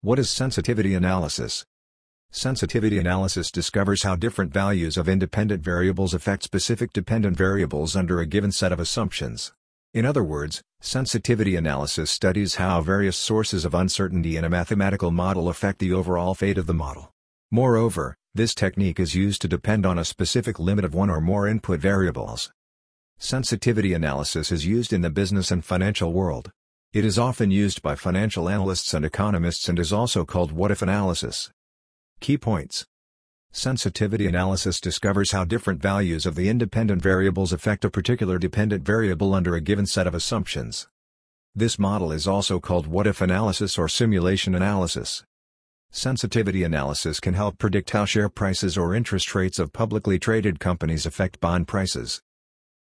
What is sensitivity analysis? Sensitivity analysis discovers how different values of independent variables affect specific dependent variables under a given set of assumptions. In other words, sensitivity analysis studies how various sources of uncertainty in a mathematical model affect the overall fate of the model. Moreover, this technique is used to depend on a specific limit of one or more input variables. Sensitivity analysis is used in the business and financial world. It is often used by financial analysts and economists and is also called what-if analysis. Key points Sensitivity analysis discovers how different values of the independent variables affect a particular dependent variable under a given set of assumptions. This model is also called what-if analysis or simulation analysis. Sensitivity analysis can help predict how share prices or interest rates of publicly traded companies affect bond prices.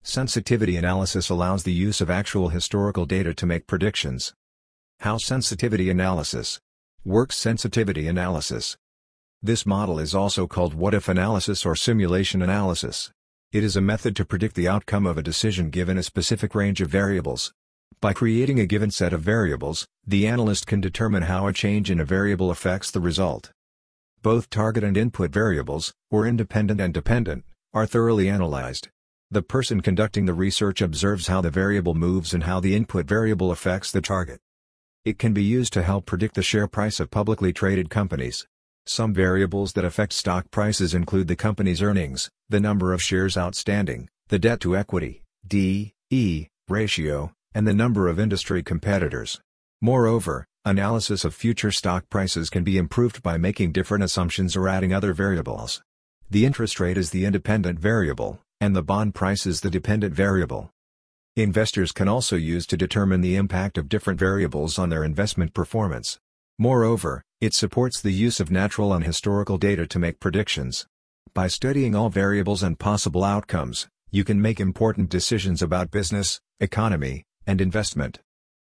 Sensitivity analysis allows the use of actual historical data to make predictions. How sensitivity analysis works sensitivity analysis this model is also called what-if analysis or simulation analysis. It is a method to predict the outcome of a decision given a specific range of variables. By creating a given set of variables, the analyst can determine how a change in a variable affects the result. Both target and input variables, or independent and dependent, are thoroughly analyzed. The person conducting the research observes how the variable moves and how the input variable affects the target. It can be used to help predict the share price of publicly traded companies. Some variables that affect stock prices include the company's earnings, the number of shares outstanding, the debt-to-equity (D/E) ratio, and the number of industry competitors. Moreover, analysis of future stock prices can be improved by making different assumptions or adding other variables. The interest rate is the independent variable, and the bond price is the dependent variable. Investors can also use to determine the impact of different variables on their investment performance. Moreover, it supports the use of natural and historical data to make predictions. By studying all variables and possible outcomes, you can make important decisions about business, economy, and investment.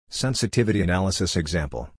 Sensitivity Analysis Example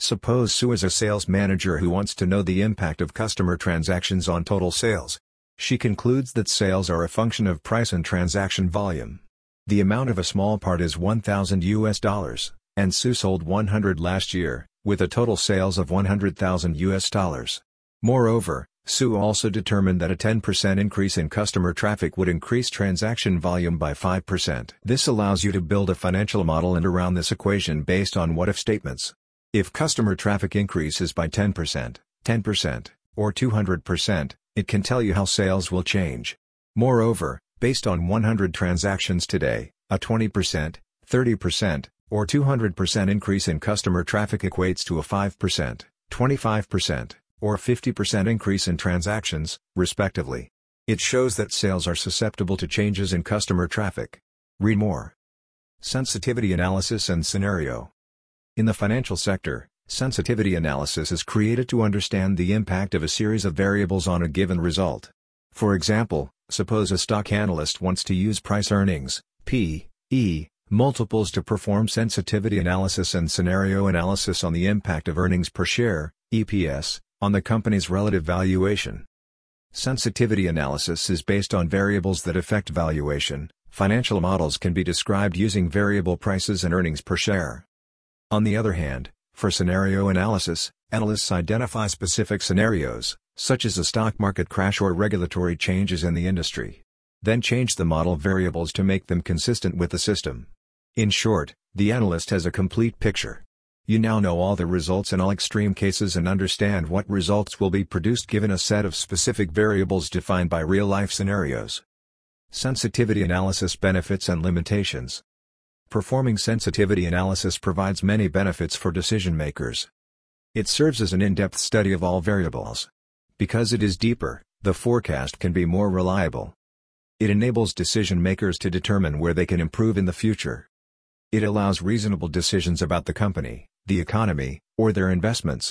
Suppose Sue is a sales manager who wants to know the impact of customer transactions on total sales. She concludes that sales are a function of price and transaction volume. The amount of a small part is 1000 US dollars, and Sue sold 100 last year, with a total sales of 100,000 US dollars. Moreover, Sue also determined that a 10% increase in customer traffic would increase transaction volume by 5%. This allows you to build a financial model and around this equation based on what-if statements. If customer traffic increases by 10%, 10%, or 200%, it can tell you how sales will change. Moreover, based on 100 transactions today, a 20%, 30%, or 200% increase in customer traffic equates to a 5%, 25%, or 50% increase in transactions, respectively. It shows that sales are susceptible to changes in customer traffic. Read more. Sensitivity Analysis and Scenario In the financial sector, sensitivity analysis is created to understand the impact of a series of variables on a given result. For example, suppose a stock analyst wants to use price earnings, P, E, multiples to perform sensitivity analysis and scenario analysis on the impact of earnings per share, EPS, on the company's relative valuation. Sensitivity analysis is based on variables that affect valuation. Financial models can be described using variable prices and earnings per share. On the other hand, for scenario analysis, analysts identify specific scenarios, such as a stock market crash or regulatory changes in the industry. Then change the model variables to make them consistent with the system. In short, the analyst has a complete picture. You now know all the results in all extreme cases and understand what results will be produced given a set of specific variables defined by real-life scenarios. Sensitivity analysis benefits and limitations. Performing sensitivity analysis provides many benefits for decision makers. It serves as an in-depth study of all variables. Because it is deeper, the forecast can be more reliable. It enables decision makers to determine where they can improve in the future. It allows reasonable decisions about the company, the economy, or their investments.